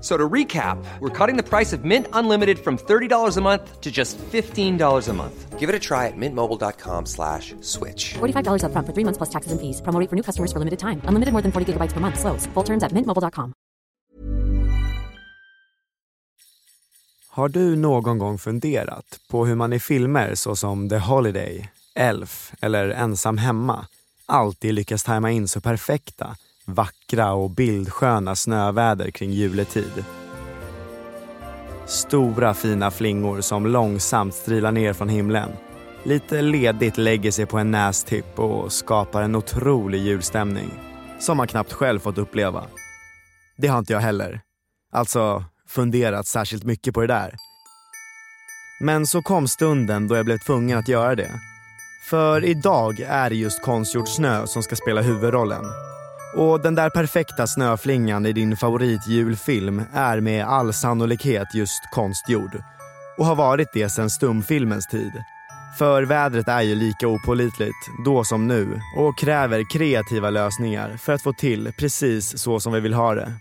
So to recap, we're cutting the price of Mint Unlimited from $30 a month to just $15 a month. Give it a try at mintmobile.com slash switch. $45 upfront for three months plus taxes and fees. Promo for new customers for limited time. Unlimited more than 40 gigabytes per month. Slows. Full terms at mintmobile.com. Har du någon gång funderat på hur man i filmer såsom The Holiday, Elf eller Ensam hemma alltid lyckas tajma in så perfekta, vackra och bildsköna snöväder kring juletid? Stora fina flingor som långsamt strilar ner från himlen. Lite ledigt lägger sig på en nästipp och skapar en otrolig julstämning som man knappt själv fått uppleva. Det har inte jag heller. Alltså funderat särskilt mycket på det där. Men så kom stunden då jag blev tvungen att göra det. För idag är det just konstgjord snö som ska spela huvudrollen. Och den där perfekta snöflingan i din favoritjulfilm är med all sannolikhet just konstgjord. Och har varit det sedan stumfilmens tid. För vädret är ju lika opålitligt då som nu och kräver kreativa lösningar för att få till precis så som vi vill ha det.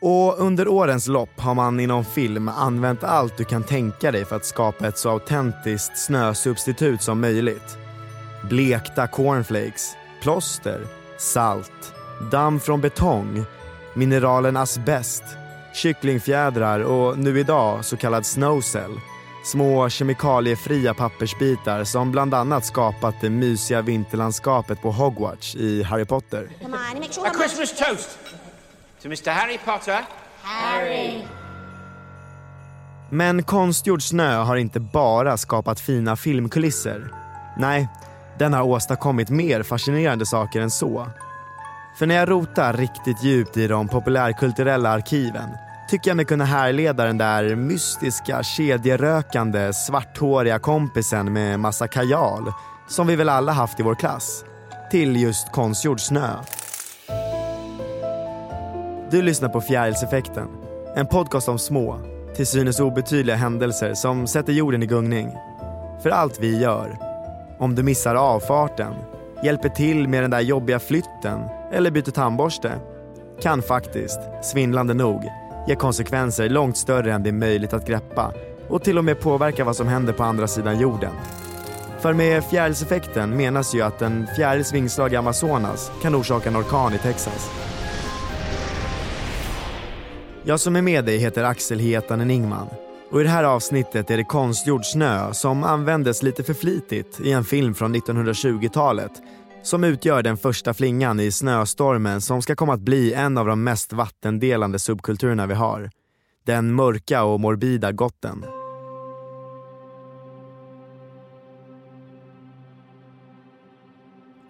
Och under årens lopp har man inom film använt allt du kan tänka dig för att skapa ett så autentiskt snösubstitut som möjligt. Blekta cornflakes, plåster, salt, damm från betong, mineralen asbest, kycklingfjädrar och nu idag så kallad snowcell. Små kemikaliefria pappersbitar som bland annat skapat det mysiga vinterlandskapet på Hogwarts i Harry Potter. Sure A Christmas toast to Mr. Harry Potter. Men konstgjord snö har inte bara skapat fina filmkulisser. Nej, den har åstadkommit mer fascinerande saker än så. För när jag rotar riktigt djupt i de populärkulturella arkiven tycker jag mig kunna härleda den där mystiska, kedjerökande, svarthåriga kompisen med massa kajal som vi väl alla haft i vår klass, till just konstgjord snö. Du lyssnar på Fjärilseffekten, en podcast om små, till synes obetydliga händelser som sätter jorden i gungning. För allt vi gör, om du missar avfarten, hjälper till med den där jobbiga flytten eller byter tandborste, kan faktiskt, svindlande nog, ge konsekvenser långt större än det är möjligt att greppa och till och med påverka vad som händer på andra sidan jorden. För med fjärilseffekten menas ju att en fjärils vingslag i Amazonas kan orsaka en orkan i Texas. Jag som är med dig heter Axel Hietanen Ingman och i det här avsnittet är det konstgjord snö som användes lite för flitigt i en film från 1920-talet som utgör den första flingan i snöstormen som ska komma att bli en av de mest vattendelande subkulturerna vi har. Den mörka och morbida gotten.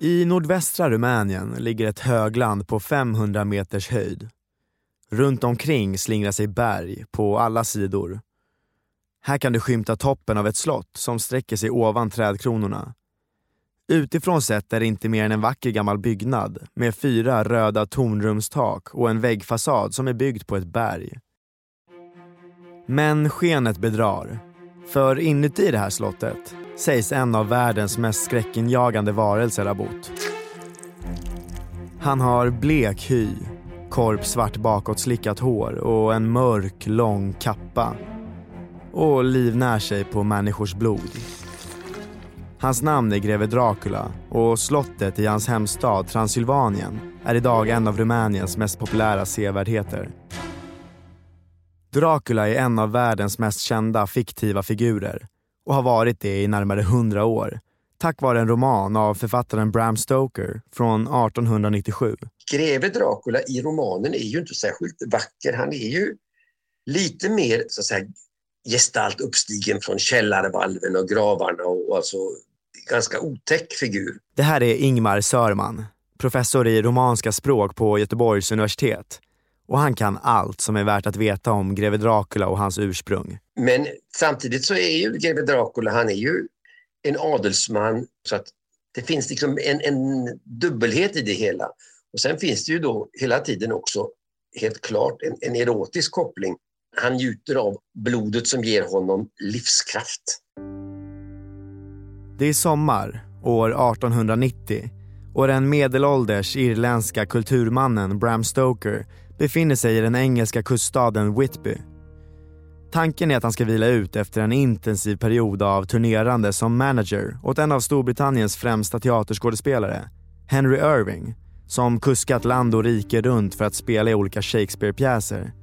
I nordvästra Rumänien ligger ett högland på 500 meters höjd. Runt omkring slingrar sig berg på alla sidor. Här kan du skymta toppen av ett slott som sträcker sig ovan trädkronorna. Utifrån sett är det inte mer än en vacker gammal byggnad med fyra röda tornrumstak och en väggfasad som är byggd på ett berg. Men skenet bedrar. För inuti det här slottet sägs en av världens mest skräckinjagande varelser ha bott. Han har blek hy, korpsvart bakåtslickat hår och en mörk, lång kappa. Och livnär sig på människors blod. Hans namn är greve Dracula och slottet i hans hemstad Transylvanien är idag en av Rumäniens mest populära sevärdheter. Dracula är en av världens mest kända fiktiva figurer och har varit det i närmare hundra år tack vare en roman av författaren Bram Stoker från 1897. Greve Dracula i romanen är ju inte särskilt vacker. Han är ju lite mer så att säga, gestalt uppstigen från källarvalven och gravarna och alltså ganska otäck figur. Det här är Ingmar Sörman, professor i romanska språk på Göteborgs universitet. Och han kan allt som är värt att veta om greve Dracula och hans ursprung. Men samtidigt så är ju greve Dracula, han är ju en adelsman så att det finns liksom en, en dubbelhet i det hela. Och sen finns det ju då hela tiden också helt klart en, en erotisk koppling. Han njuter av blodet som ger honom livskraft. Det är sommar, år 1890 och den medelålders irländska kulturmannen Bram Stoker befinner sig i den engelska kuststaden Whitby. Tanken är att han ska vila ut efter en intensiv period av turnerande som manager åt en av Storbritanniens främsta teaterskådespelare, Henry Irving, som kuskat land och rike runt för att spela i olika Shakespeare-pjäser.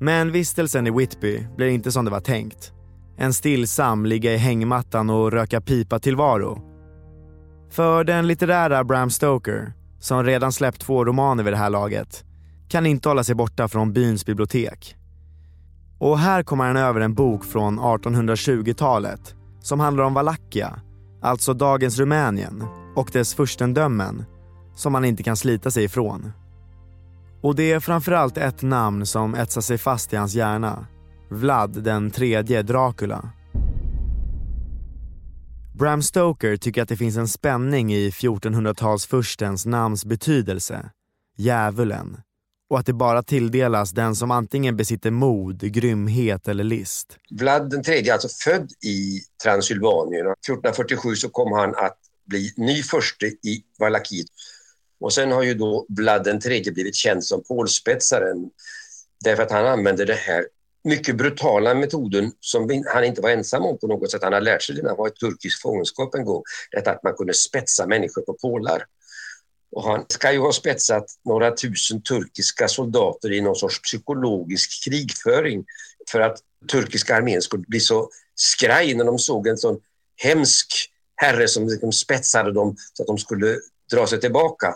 Men vistelsen i Whitby blir inte som det var tänkt. En stillsam ligga i hängmattan och röka pipa tillvaro. För den litterära Bram Stoker, som redan släppt två romaner vid det här laget, kan inte hålla sig borta från byns bibliotek. Och här kommer han över en bok från 1820-talet som handlar om Valakia, alltså dagens Rumänien och dess furstendömen som man inte kan slita sig ifrån. Och det är framförallt ett namn som etsar sig fast i hans hjärna. Vlad den tredje Dracula. Bram Stoker tycker att det finns en spänning i 1400-talsfurstens namns betydelse, djävulen, och att det bara tilldelas den som antingen besitter mod, grymhet eller list. Vlad den tredje är alltså född i Transylvanien. 1447 så kom han att bli ny furste i Valakiet. Och sen har ju då Vlad den tredje blivit känd som pålspetsaren därför att han använde den här mycket brutala metoden som han inte var ensam om på något sätt. Han har lärt sig det när han var i turkisk fångenskap en gång. Detta att man kunde spetsa människor på pålar. Och han ska ju ha spetsat några tusen turkiska soldater i någon sorts psykologisk krigföring för att turkiska armén skulle bli så skraj när de såg en sån hemsk herre som liksom spetsade dem så att de skulle dra sig tillbaka.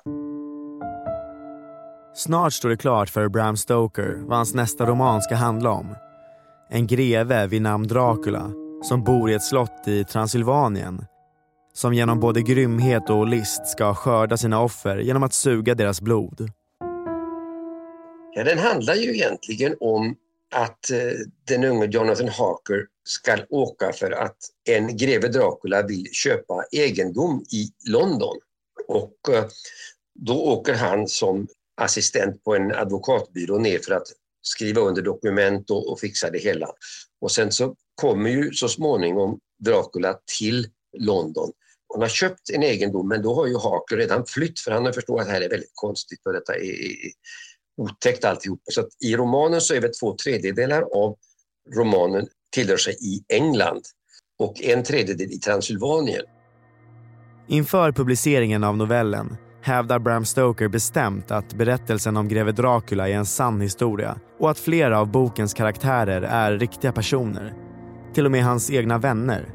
Snart står det klart för Bram Stoker vad hans nästa roman ska handla om. En greve vid namn Dracula som bor i ett slott i Transylvanien som genom både grymhet och list ska skörda sina offer genom att suga deras blod. Ja, den handlar ju egentligen om att eh, den unge Jonathan Harker ska åka för att en greve Dracula vill köpa egendom i London. Och eh, då åker han som assistent på en advokatbyrå ner för att skriva under dokument och, och fixa det hela. Och sen så kommer ju så småningom Dracula till London. Hon har köpt en egendom men då har ju Harker redan flytt för han har förstått att det här är väldigt konstigt och detta är, är otäckt alltihop. Så att i romanen så är väl två tredjedelar av romanen tillhör sig i England och en tredjedel i Transylvanien. Inför publiceringen av novellen hävdar Bram Stoker bestämt att berättelsen om greve Dracula är en sann historia och att flera av bokens karaktärer är riktiga personer. Till och med hans egna vänner.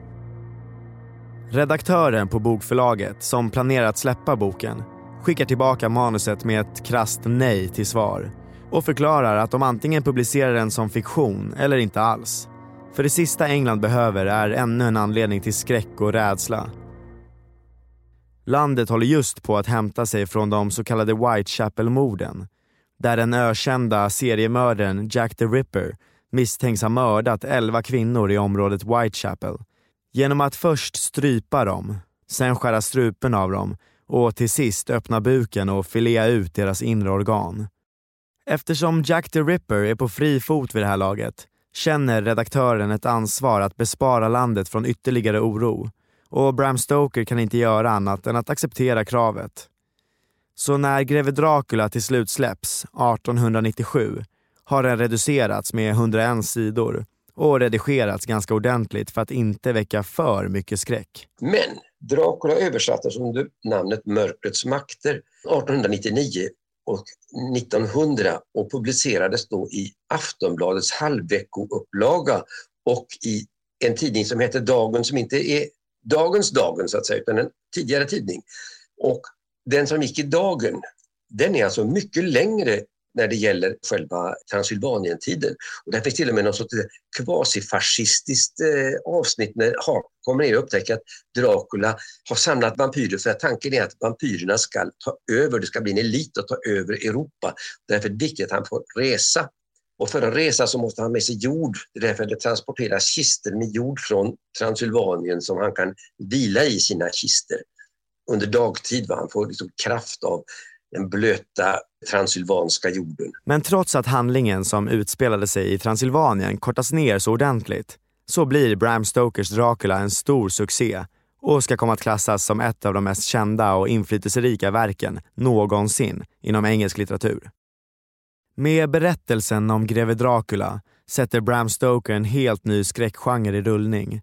Redaktören på bokförlaget, som planerar att släppa boken, skickar tillbaka manuset med ett krast nej till svar och förklarar att de antingen publicerar den som fiktion eller inte alls. För det sista England behöver är ännu en anledning till skräck och rädsla Landet håller just på att hämta sig från de så kallade Whitechapel-morden där den ökända seriemördaren Jack the Ripper misstänks ha mördat 11 kvinnor i området Whitechapel genom att först strypa dem, sen skära strupen av dem och till sist öppna buken och filea ut deras inre organ. Eftersom Jack the Ripper är på fri fot vid det här laget känner redaktören ett ansvar att bespara landet från ytterligare oro och Bram Stoker kan inte göra annat än att acceptera kravet. Så när greve Dracula till slut släpps 1897 har den reducerats med 101 sidor och redigerats ganska ordentligt för att inte väcka för mycket skräck. Men Dracula översattes under namnet Mörkrets makter 1899 och 1900 och publicerades då i Aftonbladets halvveckoupplaga och i en tidning som heter Dagen som inte är dagens Dagen så att säga, utan en tidigare tidning. Och den som gick i Dagen, den är alltså mycket längre när det gäller själva Transylvanien-tiden. Och där finns till och med något sorts kvasifascistiskt eh, avsnitt när Hart kommer ner och upptäcker att Dracula har samlat vampyrer för att tanken är att vampyrerna ska ta över, det ska bli en elit att ta över Europa. Därför är det viktigt att han får resa. Och för att resa så måste han ha med sig jord. Det är därför det transporteras kister med jord från Transylvanien som han kan vila i sina kister under dagtid. Va? Han får liksom kraft av den blöta transylvanska jorden. Men trots att handlingen som utspelade sig i Transylvanien kortas ner så ordentligt så blir Bram Stokers Dracula en stor succé och ska komma att klassas som ett av de mest kända och inflytelserika verken någonsin inom engelsk litteratur. Med berättelsen om greve Dracula sätter Bram Stoker en helt ny skräckgenre i rullning.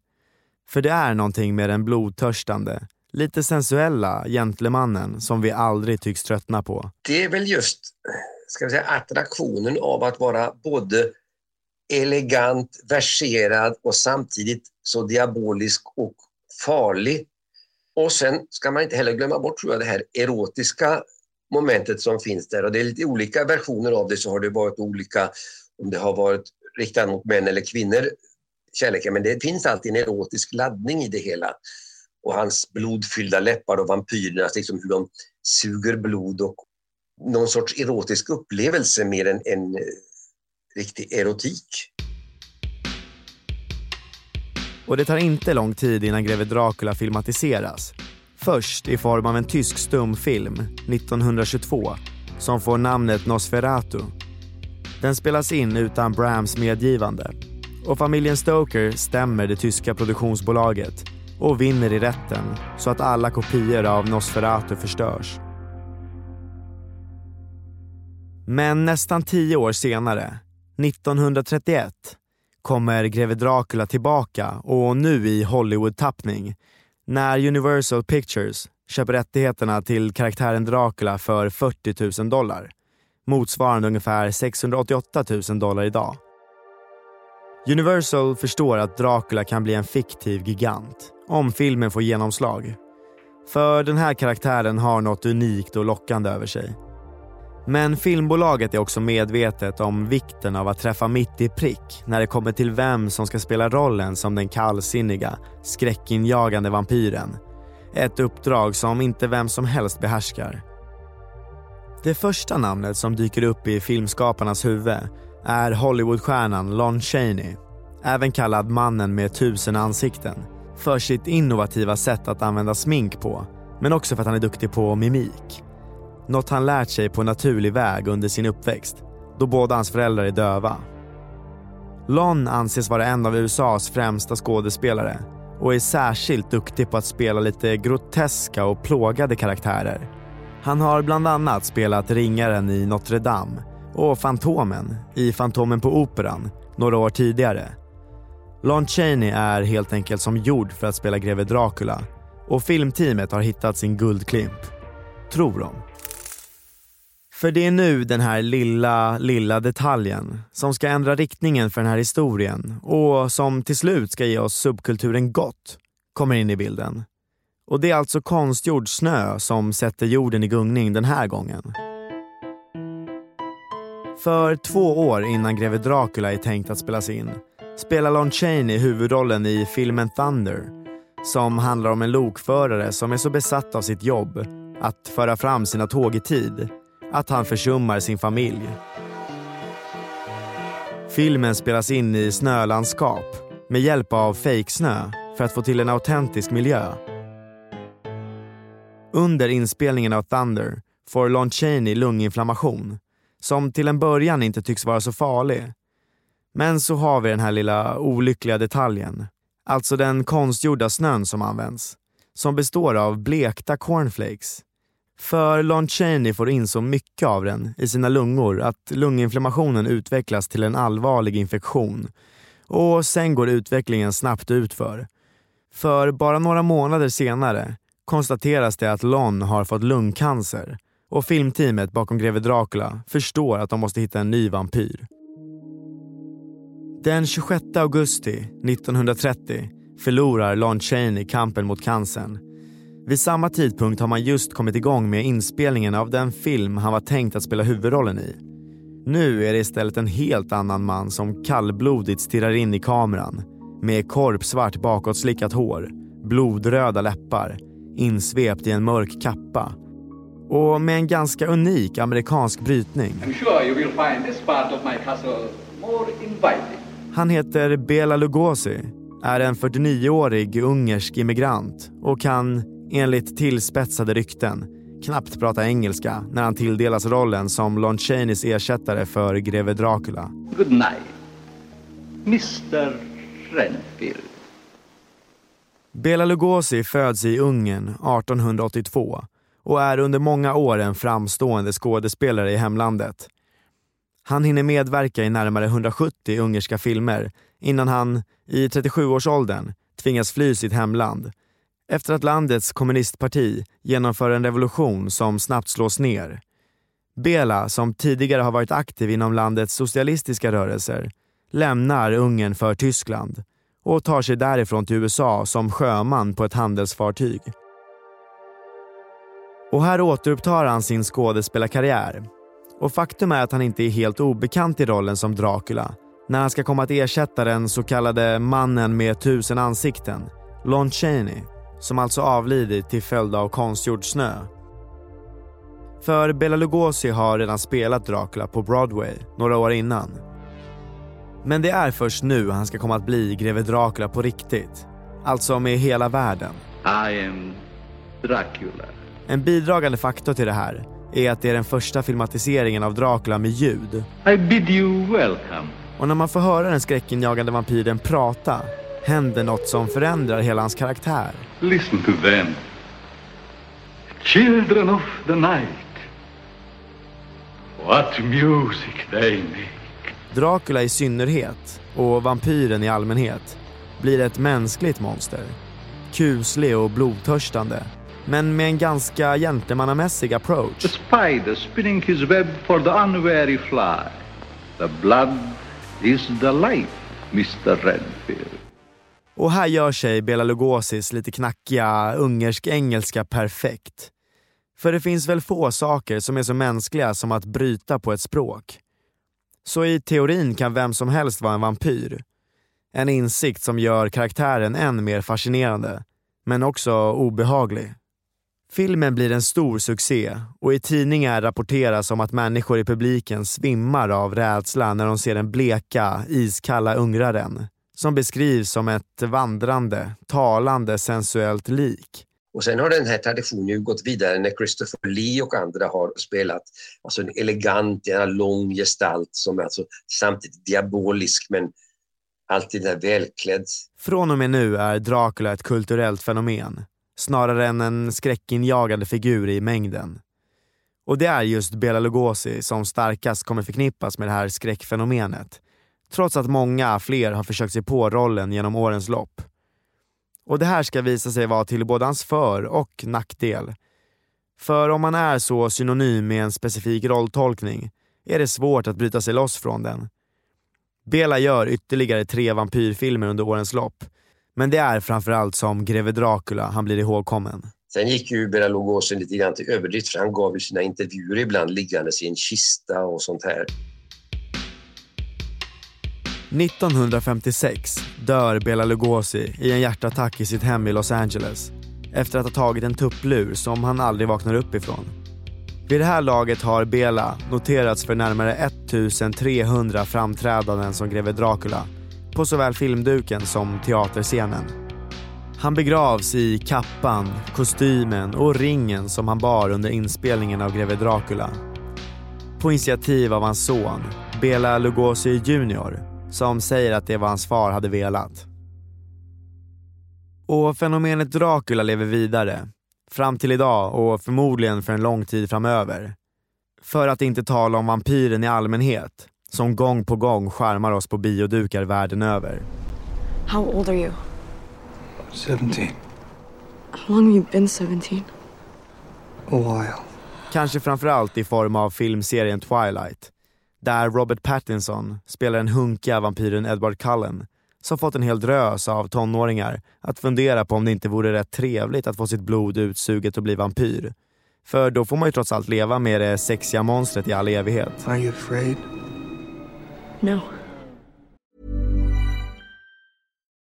För det är någonting med den blodtörstande, lite sensuella gentlemannen som vi aldrig tycks tröttna på. Det är väl just ska vi säga, attraktionen av att vara både elegant, verserad och samtidigt så diabolisk och farlig. Och sen ska man inte heller glömma bort tror jag, det här erotiska momentet som finns där. Och det är lite olika versioner av det, så har det varit olika om det har varit riktat mot män eller kvinnor, kärleken. Men det finns alltid en erotisk laddning i det hela och hans blodfyllda läppar och vampyrernas, liksom hur de suger blod och någon sorts erotisk upplevelse mer än en eh, riktig erotik. Och det tar inte lång tid innan greve Dracula filmatiseras. Först i form av en tysk stumfilm 1922 som får namnet Nosferatu. Den spelas in utan Brams medgivande och familjen Stoker stämmer det tyska produktionsbolaget och vinner i rätten så att alla kopior av Nosferatu förstörs. Men nästan tio år senare, 1931, kommer greve Dracula tillbaka och nu i Hollywood-tappning när Universal Pictures köper rättigheterna till karaktären Dracula för 40 000 dollar. Motsvarande ungefär 688 000 dollar idag. Universal förstår att Dracula kan bli en fiktiv gigant om filmen får genomslag. För den här karaktären har något unikt och lockande över sig. Men filmbolaget är också medvetet om vikten av att träffa mitt i prick när det kommer till vem som ska spela rollen som den kallsinniga, skräckinjagande vampyren. Ett uppdrag som inte vem som helst behärskar. Det första namnet som dyker upp i filmskaparnas huvud är Hollywoodstjärnan Lon Chaney, även kallad mannen med tusen ansikten för sitt innovativa sätt att använda smink på, men också för att han är duktig på mimik. Något han lärt sig på naturlig väg under sin uppväxt, då båda hans föräldrar är döva. Lon anses vara en av USAs främsta skådespelare och är särskilt duktig på att spela lite groteska och plågade karaktärer. Han har bland annat spelat ringaren i Notre Dame och Fantomen i Fantomen på Operan några år tidigare Lon Chaney är helt enkelt som gjord för att spela greve Dracula och filmteamet har hittat sin guldklimp. Tror de. För det är nu den här lilla, lilla detaljen som ska ändra riktningen för den här historien och som till slut ska ge oss subkulturen gott kommer in i bilden. Och det är alltså konstgjord snö som sätter jorden i gungning den här gången. För två år innan greve Dracula är tänkt att spelas in spelar Lon Chaney huvudrollen i filmen Thunder som handlar om en lokförare som är så besatt av sitt jobb att föra fram sina tåg i tid att han försummar sin familj. Filmen spelas in i snölandskap med hjälp av fejksnö för att få till en autentisk miljö. Under inspelningen av Thunder får Lon Chaney lunginflammation som till en början inte tycks vara så farlig men så har vi den här lilla olyckliga detaljen. Alltså den konstgjorda snön som används. Som består av blekta cornflakes. För Lon Chaney får in så mycket av den i sina lungor att lunginflammationen utvecklas till en allvarlig infektion. Och sen går utvecklingen snabbt utför. För bara några månader senare konstateras det att Lon har fått lungcancer och filmteamet bakom greve Dracula förstår att de måste hitta en ny vampyr. Den 26 augusti 1930 förlorar Lon Chaney kampen mot cancern. Vid samma tidpunkt har man just kommit igång med inspelningen av den film han var tänkt att spela huvudrollen i. Nu är det istället en helt annan man som kallblodigt stirrar in i kameran med korpsvart bakåtslickat hår, blodröda läppar, insvept i en mörk kappa och med en ganska unik amerikansk brytning. Sure. Han heter Bela Lugosi, är en 49-årig ungersk immigrant och kan, enligt tillspetsade rykten, knappt prata engelska när han tilldelas rollen som Lon Chaneys ersättare för greve Dracula. Good night, Mr. Renfield. Bela Lugosi föds i Ungern 1882 och är under många år en framstående skådespelare i hemlandet. Han hinner medverka i närmare 170 ungerska filmer innan han, i 37-årsåldern, tvingas fly sitt hemland efter att landets kommunistparti genomför en revolution som snabbt slås ner. Bela, som tidigare har varit aktiv inom landets socialistiska rörelser, lämnar Ungern för Tyskland och tar sig därifrån till USA som sjöman på ett handelsfartyg. Och här återupptar han sin skådespelarkarriär. Och faktum är att han inte är helt obekant i rollen som Dracula när han ska komma att ersätta den så kallade mannen med tusen ansikten, Lon Chaney, som alltså avlidit till följd av konstgjord snö. För Bela Lugosi har redan spelat Dracula på Broadway några år innan. Men det är först nu han ska komma att bli greve Dracula på riktigt. Alltså med hela världen. I am Dracula. En bidragande faktor till det här är att det är den första filmatiseringen av Dracula med ljud. I bid you welcome. Och när man får höra den skräckinjagande vampyren prata händer något som förändrar hela hans karaktär. Listen to them. Children of the night. What music they make. Dracula i synnerhet och vampyren i allmänhet blir ett mänskligt monster. Kuslig och blodtörstande men med en ganska gentlemannamässig approach. The spider spinning his web for the unwary fly. The blood is the life, Mr. Redfield. Och här gör sig Bela Lugosis lite knackiga ungersk-engelska perfekt. För det finns väl få saker som är så mänskliga som att bryta på ett språk. Så i teorin kan vem som helst vara en vampyr. En insikt som gör karaktären än mer fascinerande, men också obehaglig. Filmen blir en stor succé och i tidningar rapporteras om att människor i publiken svimmar av rädsla när de ser den bleka, iskalla ungraren som beskrivs som ett vandrande, talande sensuellt lik. Och sen har den här traditionen gått vidare när Christopher Lee och andra har spelat alltså en elegant, en lång gestalt som är alltså samtidigt diabolisk men alltid där välklädd. Från och med nu är Dracula ett kulturellt fenomen snarare än en skräckinjagande figur i mängden. Och det är just Bela Lugosi som starkast kommer förknippas med det här skräckfenomenet. Trots att många fler har försökt sig på rollen genom årens lopp. Och det här ska visa sig vara till både hans för och nackdel. För om man är så synonym med en specifik rolltolkning är det svårt att bryta sig loss från den. Bela gör ytterligare tre vampyrfilmer under årens lopp men det är framförallt som greve Dracula han blir ihågkommen. Sen gick ju Bela Lugosi lite grann till överdrift för han gav ju sina intervjuer ibland liggandes i en kista och sånt här. 1956 dör Bela Lugosi i en hjärtattack i sitt hem i Los Angeles efter att ha tagit en tupplur som han aldrig vaknar upp ifrån. Vid det här laget har Bela noterats för närmare 1300 framträdanden som greve Dracula på såväl filmduken som teaterscenen. Han begravs i kappan, kostymen och ringen som han bar under inspelningen av greve Dracula. På initiativ av hans son, Bela Lugosi Jr, som säger att det var hans far hade velat. Och fenomenet Dracula lever vidare, fram till idag och förmodligen för en lång tid framöver. För att inte tala om vampyren i allmänhet, som gång på gång skärmar oss på biodukar världen över. How old are you? 17. How long have you been 17? A while. Kanske framförallt i form av filmserien Twilight, där Robert Pattinson spelar den hunkiga vampyren Edward Cullen som fått en hel drös av tonåringar att fundera på om det inte vore rätt trevligt att få sitt blod utsuget och bli vampyr. För då får man ju trots allt leva med det sexiga monstret i all evighet. Are you afraid? No.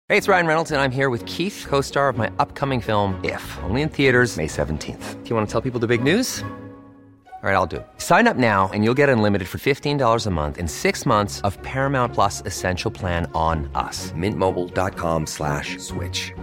Hey, it's Ryan Reynolds, and I'm here with Keith, co star of my upcoming film, If, only in theaters, May 17th. Do you want to tell people the big news? All right, I'll do. Sign up now and you'll get unlimited for $15 a month in six months of Paramount Plus Essential Plan on us. Mintmobile.com slash switch.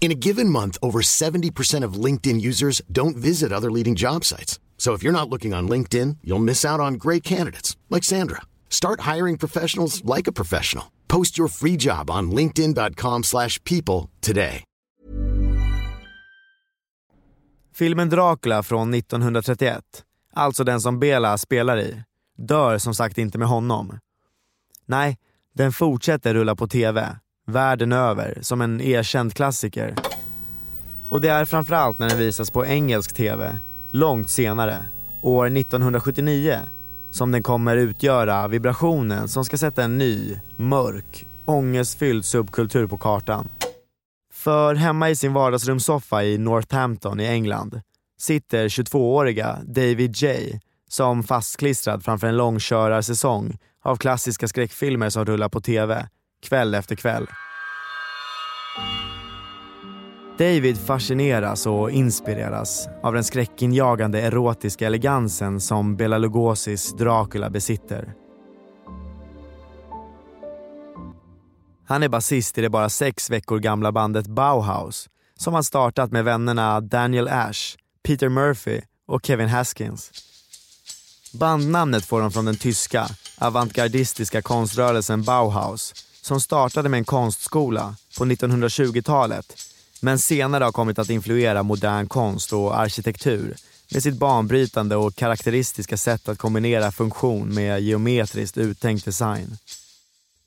In a given month, over 70% of LinkedIn users don't visit other leading job sites. So if you're not looking on LinkedIn, you'll miss out on great candidates like Sandra. Start hiring professionals like a professional. Post your free job on linkedin.com/people today. Filmen Dracula från 1931, alltså den som Bela spelar i, dör som sagt inte med honom. Nej, den fortsätter rulla på TV, världen över, som en erkänd klassiker. Och det är framförallt när den visas på engelsk TV, långt senare, år 1979, som den kommer utgöra vibrationen som ska sätta en ny, mörk, ångestfylld subkultur på kartan. För hemma i sin vardagsrumssoffa i Northampton i England sitter 22-åriga David J som fastklistrad framför en långkörarsäsong av klassiska skräckfilmer som rullar på TV kväll efter kväll. David fascineras och inspireras av den skräckinjagande erotiska elegansen som Bela Lugosis Dracula besitter. Han är basist i det bara sex veckor gamla bandet Bauhaus som han startat med vännerna Daniel Ash, Peter Murphy och Kevin Haskins. Bandnamnet får de från den tyska, avantgardistiska konströrelsen Bauhaus som startade med en konstskola på 1920-talet men senare har kommit att influera modern konst och arkitektur med sitt banbrytande och karaktäristiska sätt att kombinera funktion med geometriskt uttänkt design.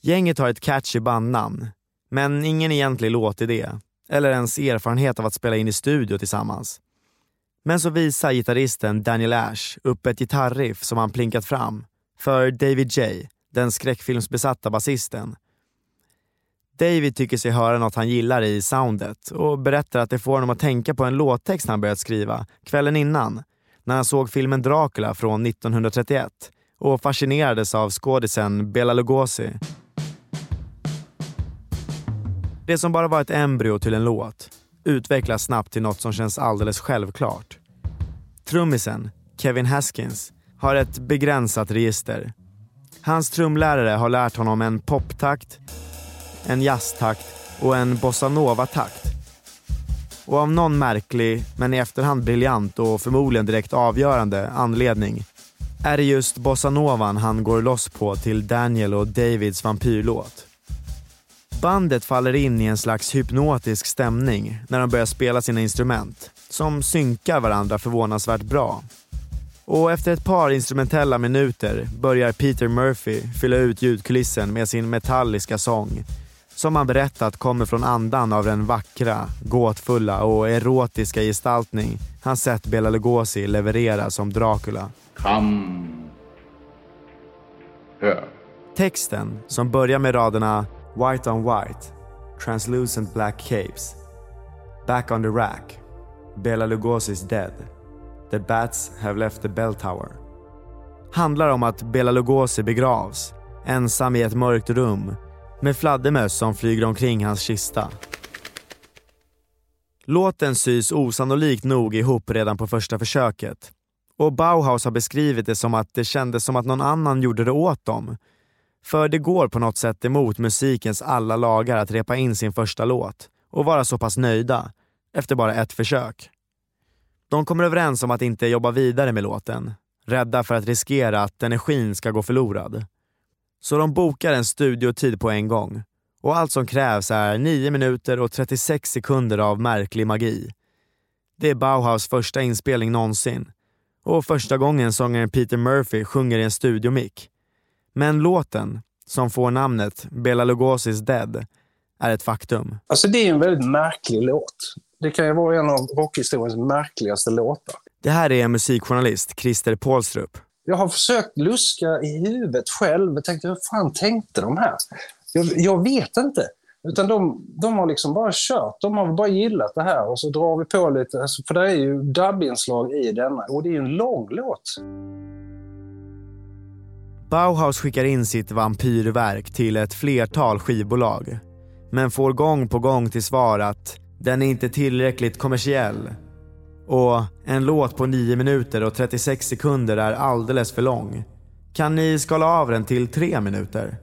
Gänget har ett catchy bandnamn, men ingen egentlig låtidé eller ens erfarenhet av att spela in i studio tillsammans. Men så visar gitarristen Daniel Ash upp ett gitarriff som han plinkat fram för David J, den skräckfilmsbesatta basisten. David tycker sig höra något han gillar i soundet och berättar att det får honom att tänka på en låttext han börjat skriva kvällen innan när han såg filmen Dracula från 1931 och fascinerades av skådisen Bela Lugosi. Det som bara var ett embryo till en låt utvecklas snabbt till något som känns alldeles självklart. Trummisen, Kevin Haskins, har ett begränsat register. Hans trumlärare har lärt honom en poptakt, en jazztakt och en bossanova-takt. Och av någon märklig, men i efterhand briljant och förmodligen direkt avgörande anledning är det just bossanovan han går loss på till Daniel och Davids vampyrlåt. Bandet faller in i en slags hypnotisk stämning när de börjar spela sina instrument, som synkar varandra förvånansvärt bra. Och efter ett par instrumentella minuter börjar Peter Murphy fylla ut ljudkulissen med sin metalliska sång, som han berättat kommer från andan av den vackra, gåtfulla och erotiska gestaltning han sett Bela Lugosi leverera som Dracula. Come here. Texten, som börjar med raderna “White on white, translucent black capes, back on the rack, Bela Lugosi's dead, the bats have left the bell tower” handlar om att Bela Lugosi begravs, ensam i ett mörkt rum med fladdermöss som flyger omkring hans kista. Låten sys osannolikt nog ihop redan på första försöket och Bauhaus har beskrivit det som att det kändes som att någon annan gjorde det åt dem. För det går på något sätt emot musikens alla lagar att repa in sin första låt och vara så pass nöjda efter bara ett försök. De kommer överens om att inte jobba vidare med låten, rädda för att riskera att energin ska gå förlorad. Så de bokar en studiotid på en gång Och allt som krävs är 9 minuter och 36 sekunder av märklig magi. Det är Bauhaus första inspelning någonsin och första gången sångaren Peter Murphy sjunger i en studiomick. Men låten, som får namnet Bela Lugosi's Dead, är ett faktum. Alltså det är en väldigt märklig låt. Det kan ju vara en av rockhistoriens märkligaste låtar. Det här är musikjournalist Christer Paulstrup. Jag har försökt luska i huvudet själv och tänkte, hur fan tänkte de här? Jag, jag vet inte. Utan de, de har liksom bara kört, de har bara gillat det här och så drar vi på lite, alltså, för det är ju dubbinslag i denna och det är ju en lång låt. Bauhaus skickar in sitt vampyrverk till ett flertal skivbolag men får gång på gång till svar att den är inte tillräckligt kommersiell och en låt på 9 minuter och 36 sekunder är alldeles för lång. Kan ni skala av den till 3 minuter?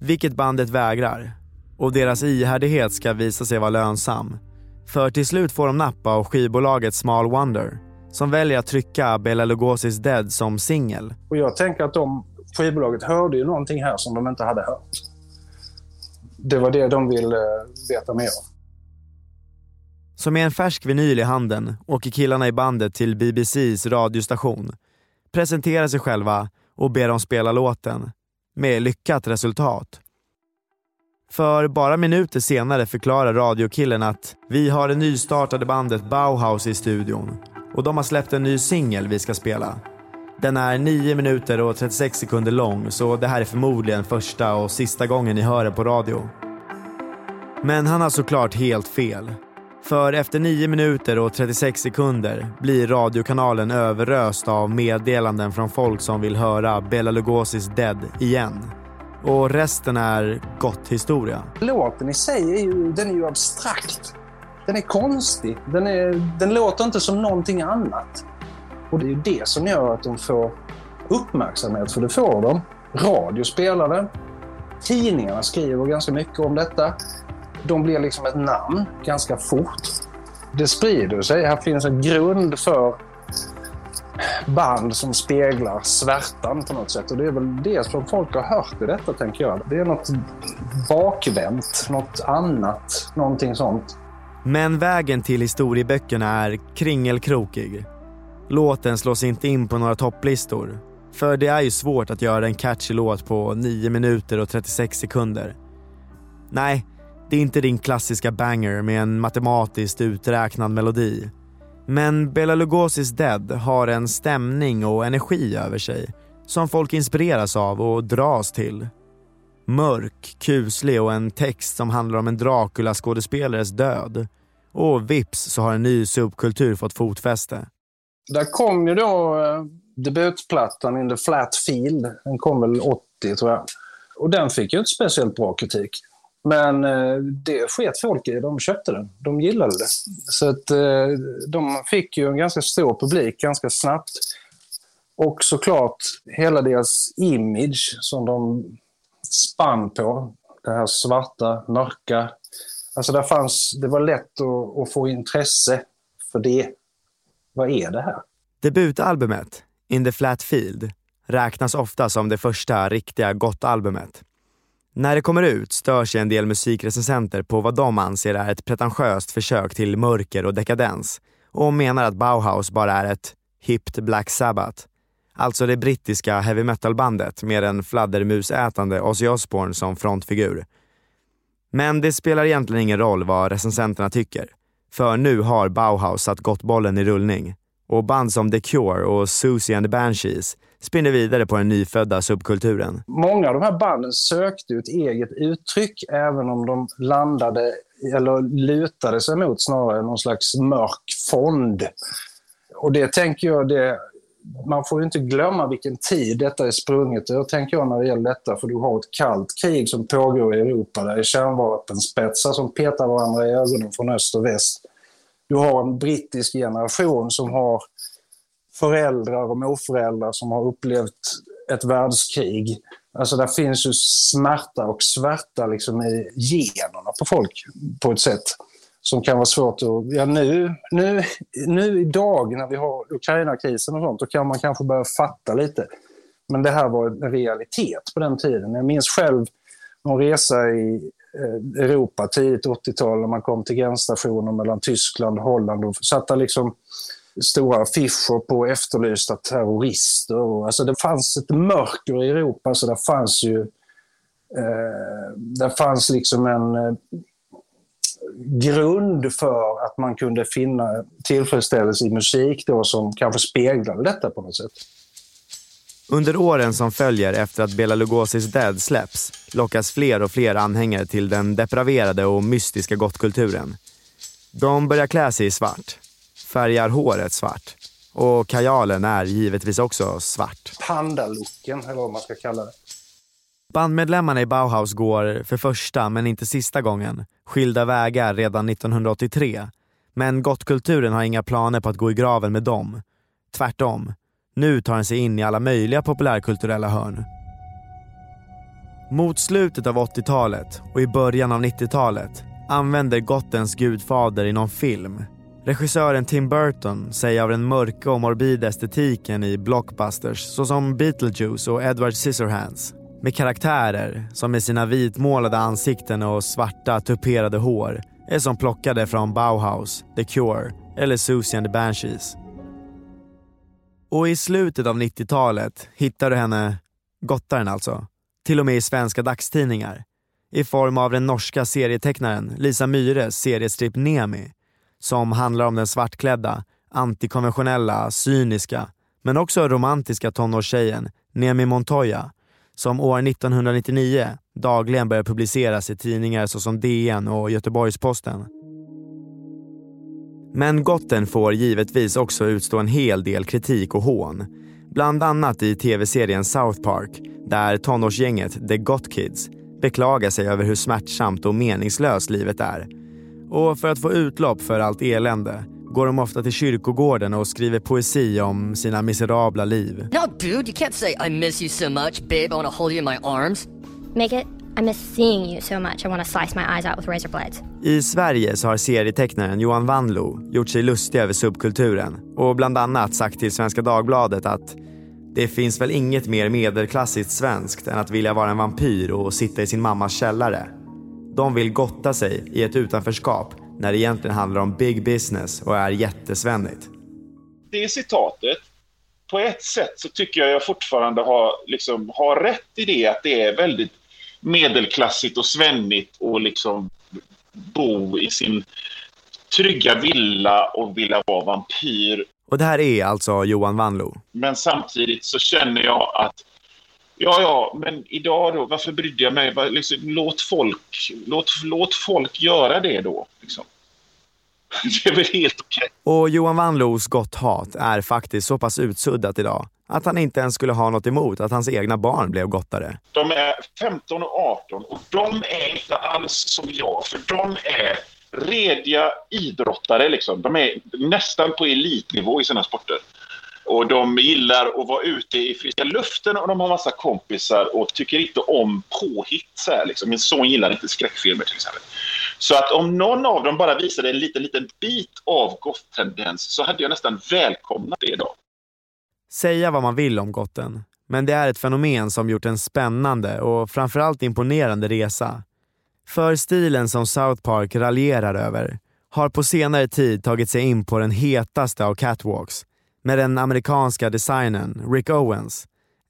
Vilket bandet vägrar. Och deras ihärdighet ska visa sig vara lönsam. För till slut får de nappa av skivbolaget Small Wonder som väljer att trycka Bela Lugosi's Dead som singel. Och jag tänker att de, skivbolaget hörde ju någonting här som de inte hade hört. Det var det de ville eh, veta mer om. Så med en färsk vinyl i handen åker killarna i bandet till BBCs radiostation, presenterar sig själva och ber dem spela låten. Med lyckat resultat. För bara minuter senare förklarar radiokillen att vi har det nystartade bandet Bauhaus i studion och de har släppt en ny singel vi ska spela. Den är 9 minuter och 36 sekunder lång så det här är förmodligen första och sista gången ni hör den på radio. Men han har såklart helt fel. För efter 9 minuter och 36 sekunder blir radiokanalen överröst av meddelanden från folk som vill höra Bela Lugosi's Dead igen. Och resten är gott historia. Låten i sig är ju, den är ju abstrakt. Den är konstig. Den, är, den låter inte som någonting annat. Och det är ju det som gör att de får uppmärksamhet, för det får de. Radio spelar den. Tidningarna skriver ganska mycket om detta. De blir liksom ett namn ganska fort. Det sprider sig. Här finns en grund för band som speglar svärtan på något sätt. Och det är väl det som folk har hört i detta, tänker jag. Det är något bakvänt, något annat, någonting sånt. Men vägen till historieböckerna är kringelkrokig. Låten slås inte in på några topplistor. För det är ju svårt att göra en catchy låt på 9 minuter och 36 sekunder. Nej, det är inte din klassiska banger med en matematiskt uträknad melodi. Men Bela Lugosi's Dead har en stämning och energi över sig som folk inspireras av och dras till. Mörk, kuslig och en text som handlar om en Dracula-skådespelares död. Och vips så har en ny subkultur fått fotfäste. Där kom ju då eh, debutplattan In the Flat Field. Den kom väl 80 tror jag. Och den fick ju inte speciellt bra kritik. Men eh, det sket folk i. De köpte den. De gillade det. Så att eh, de fick ju en ganska stor publik ganska snabbt. Och såklart hela deras image som de spann på. Det här svarta, mörka. Alltså där fanns, det var lätt att, att få intresse för det. Vad är det här? Debutalbumet, In the Flat Field, räknas ofta som det första riktiga gott-albumet. När det kommer ut stör sig en del musikrecensenter på vad de anser är ett pretentiöst försök till mörker och dekadens och menar att Bauhaus bara är ett hippt Black Sabbath. Alltså det brittiska heavy metal-bandet med en fladdermusätande Ozzy Osbourne som frontfigur. Men det spelar egentligen ingen roll vad recensenterna tycker. För nu har Bauhaus satt gottbollen i rullning och band som The Cure och Susie and the Banshees spinner vidare på den nyfödda subkulturen. Många av de här banden sökte ett eget uttryck även om de landade eller lutade sig mot snarare någon slags mörk fond. Och det tänker jag, det, man får ju inte glömma vilken tid detta är sprunget. ur, tänker jag när det gäller detta, för du har ett kallt krig som pågår i Europa. Där det är kärnvapenspetsar som petar varandra i ögonen från öst och väst. Du har en brittisk generation som har föräldrar och morföräldrar som har upplevt ett världskrig. Alltså där finns ju smärta och svärta liksom i generna på folk på ett sätt som kan vara svårt att... Ja, nu, nu, nu idag när vi har Ukraina-krisen och sånt, då kan man kanske börja fatta lite. Men det här var en realitet på den tiden. Jag minns själv någon resa i eh, Europa tidigt 80-tal när man kom till gränsstationer mellan Tyskland och Holland och satte liksom stora affischer på efterlysta terrorister. Alltså det fanns ett mörker i Europa så det fanns ju eh, det fanns liksom en eh, grund för att man kunde finna tillfredsställelse i musik då som kanske speglade detta på något sätt. Under åren som följer efter att Bela Lugosi's Dead släpps lockas fler och fler anhängare till den depraverade och mystiska gottkulturen. De börjar klä sig i svart, färgar håret svart och kajalen är givetvis också svart. Pandalooken, eller vad man ska kalla det. Bandmedlemmarna i Bauhaus går, för första men inte sista gången, skilda vägar redan 1983. Men gottkulturen har inga planer på att gå i graven med dem. Tvärtom. Nu tar den sig in i alla möjliga populärkulturella hörn. Mot slutet av 80-talet och i början av 90-talet använder gottens gudfader i någon film. Regissören Tim Burton säger av den mörka och morbida estetiken i blockbusters såsom Beetlejuice och Edward Scissorhands med karaktärer som med sina vitmålade ansikten och svarta tuperade hår är som plockade från Bauhaus, The Cure eller Susie and the Banshees. Och i slutet av 90-talet hittar du henne, gottaren alltså, till och med i svenska dagstidningar i form av den norska serietecknaren Lisa Myres seriestrip Nemi som handlar om den svartklädda, antikonventionella, cyniska men också romantiska tonårstjejen Nemi Montoya som år 1999 dagligen börjar publiceras i tidningar såsom DN och Göteborgs-Posten. Men Gotten får givetvis också utstå en hel del kritik och hån. Bland annat i tv-serien South Park där tonårsgänget The Got Kids beklagar sig över hur smärtsamt och meningslöst livet är. Och för att få utlopp för allt elände går de ofta till kyrkogården och skriver poesi om sina miserabla liv. No, dude, you can't say I miss you so much, babe. I wanna hold you in my arms. Make it I miss seeing you so much I want to slice my eyes out with razor blades. I Sverige så har serietecknaren Johan Wanlo gjort sig lustig över subkulturen och bland annat sagt till Svenska Dagbladet att det finns väl inget mer medelklassigt svenskt än att vilja vara en vampyr och sitta i sin mammas källare. De vill gotta sig i ett utanförskap när det egentligen handlar om big business och är jättesvennigt. Det citatet, på ett sätt så tycker jag jag fortfarande har, liksom, har rätt i det att det är väldigt medelklassigt och svennigt och liksom bo i sin trygga villa och vilja vara vampyr. Och det här är alltså Johan Wanlo. Men samtidigt så känner jag att Ja, ja, men idag då, varför brydde jag mig? Liksom, låt, folk, låt, låt folk göra det då. Liksom. Det är väl helt okej. Och Johan Wanlos gott hat är faktiskt så pass utsuddat idag att han inte ens skulle ha något emot att hans egna barn blev gottare. De är 15 och 18 och de är inte alls som jag, för de är rediga idrottare. Liksom. De är nästan på elitnivå i sina sporter. Och de gillar att vara ute i friska luften och de har massa kompisar och tycker inte om påhitt. Så här, liksom. Min son gillar inte skräckfilmer till exempel. Så att om någon av dem bara visade en liten, liten bit av goth-tendens så hade jag nästan välkomnat det idag. Säga vad man vill om gotten, men det är ett fenomen som gjort en spännande och framförallt imponerande resa. För stilen som South Park raljerar över har på senare tid tagit sig in på den hetaste av catwalks med den amerikanska designern Rick Owens,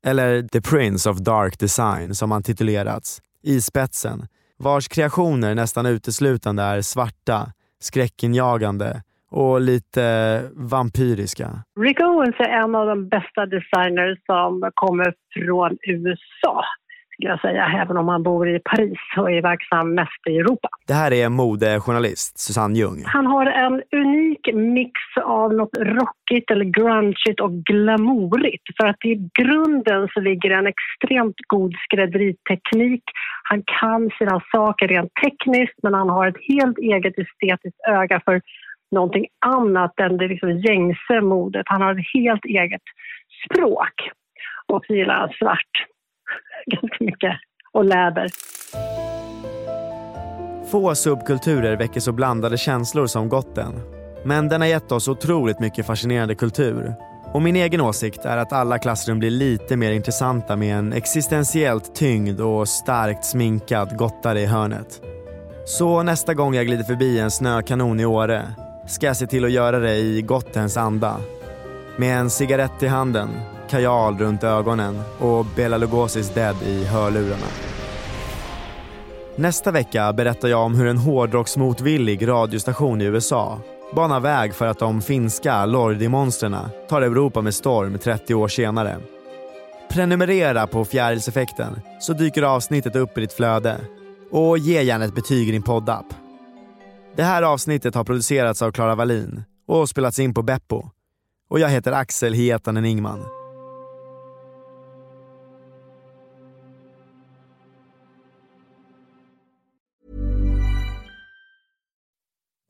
eller The Prince of Dark Design som han titulerats, i spetsen, vars kreationer nästan uteslutande är svarta, skräckinjagande och lite vampyriska. Rick Owens är en av de bästa designers som kommer från USA skulle jag säga, även om han bor i Paris och är verksam mest i Europa. Det här är modejournalist Susanne Ljung. Han har en unik mix av något rockigt eller grungeigt och glamourigt. För att i grunden så ligger en extremt god skrädderiteknik. Han kan sina saker rent tekniskt men han har ett helt eget estetiskt öga för någonting annat än det liksom gängse modet. Han har ett helt eget språk och så gillar han svart ganska mycket och läder. Få subkulturer väcker så blandade känslor som gotten. Men den har gett oss otroligt mycket fascinerande kultur. Och min egen åsikt är att alla klassrum blir lite mer intressanta med en existentiellt tyngd och starkt sminkad gottare i hörnet. Så nästa gång jag glider förbi en snökanon i Åre ska jag se till att göra det i gottens anda. Med en cigarett i handen, kajal runt ögonen och Bela Lugosi's Dead i hörlurarna. Nästa vecka berättar jag om hur en hårdrocksmotvillig radiostation i USA banar väg för att de finska Lordi-monstren tar Europa med storm 30 år senare. Prenumerera på Fjärilseffekten så dyker avsnittet upp i ditt flöde. Och ge gärna ett betyg i din poddapp. Det här avsnittet har producerats av Klara Wallin och spelats in på Beppo. Och jag heter Axel Hietanen Ingman.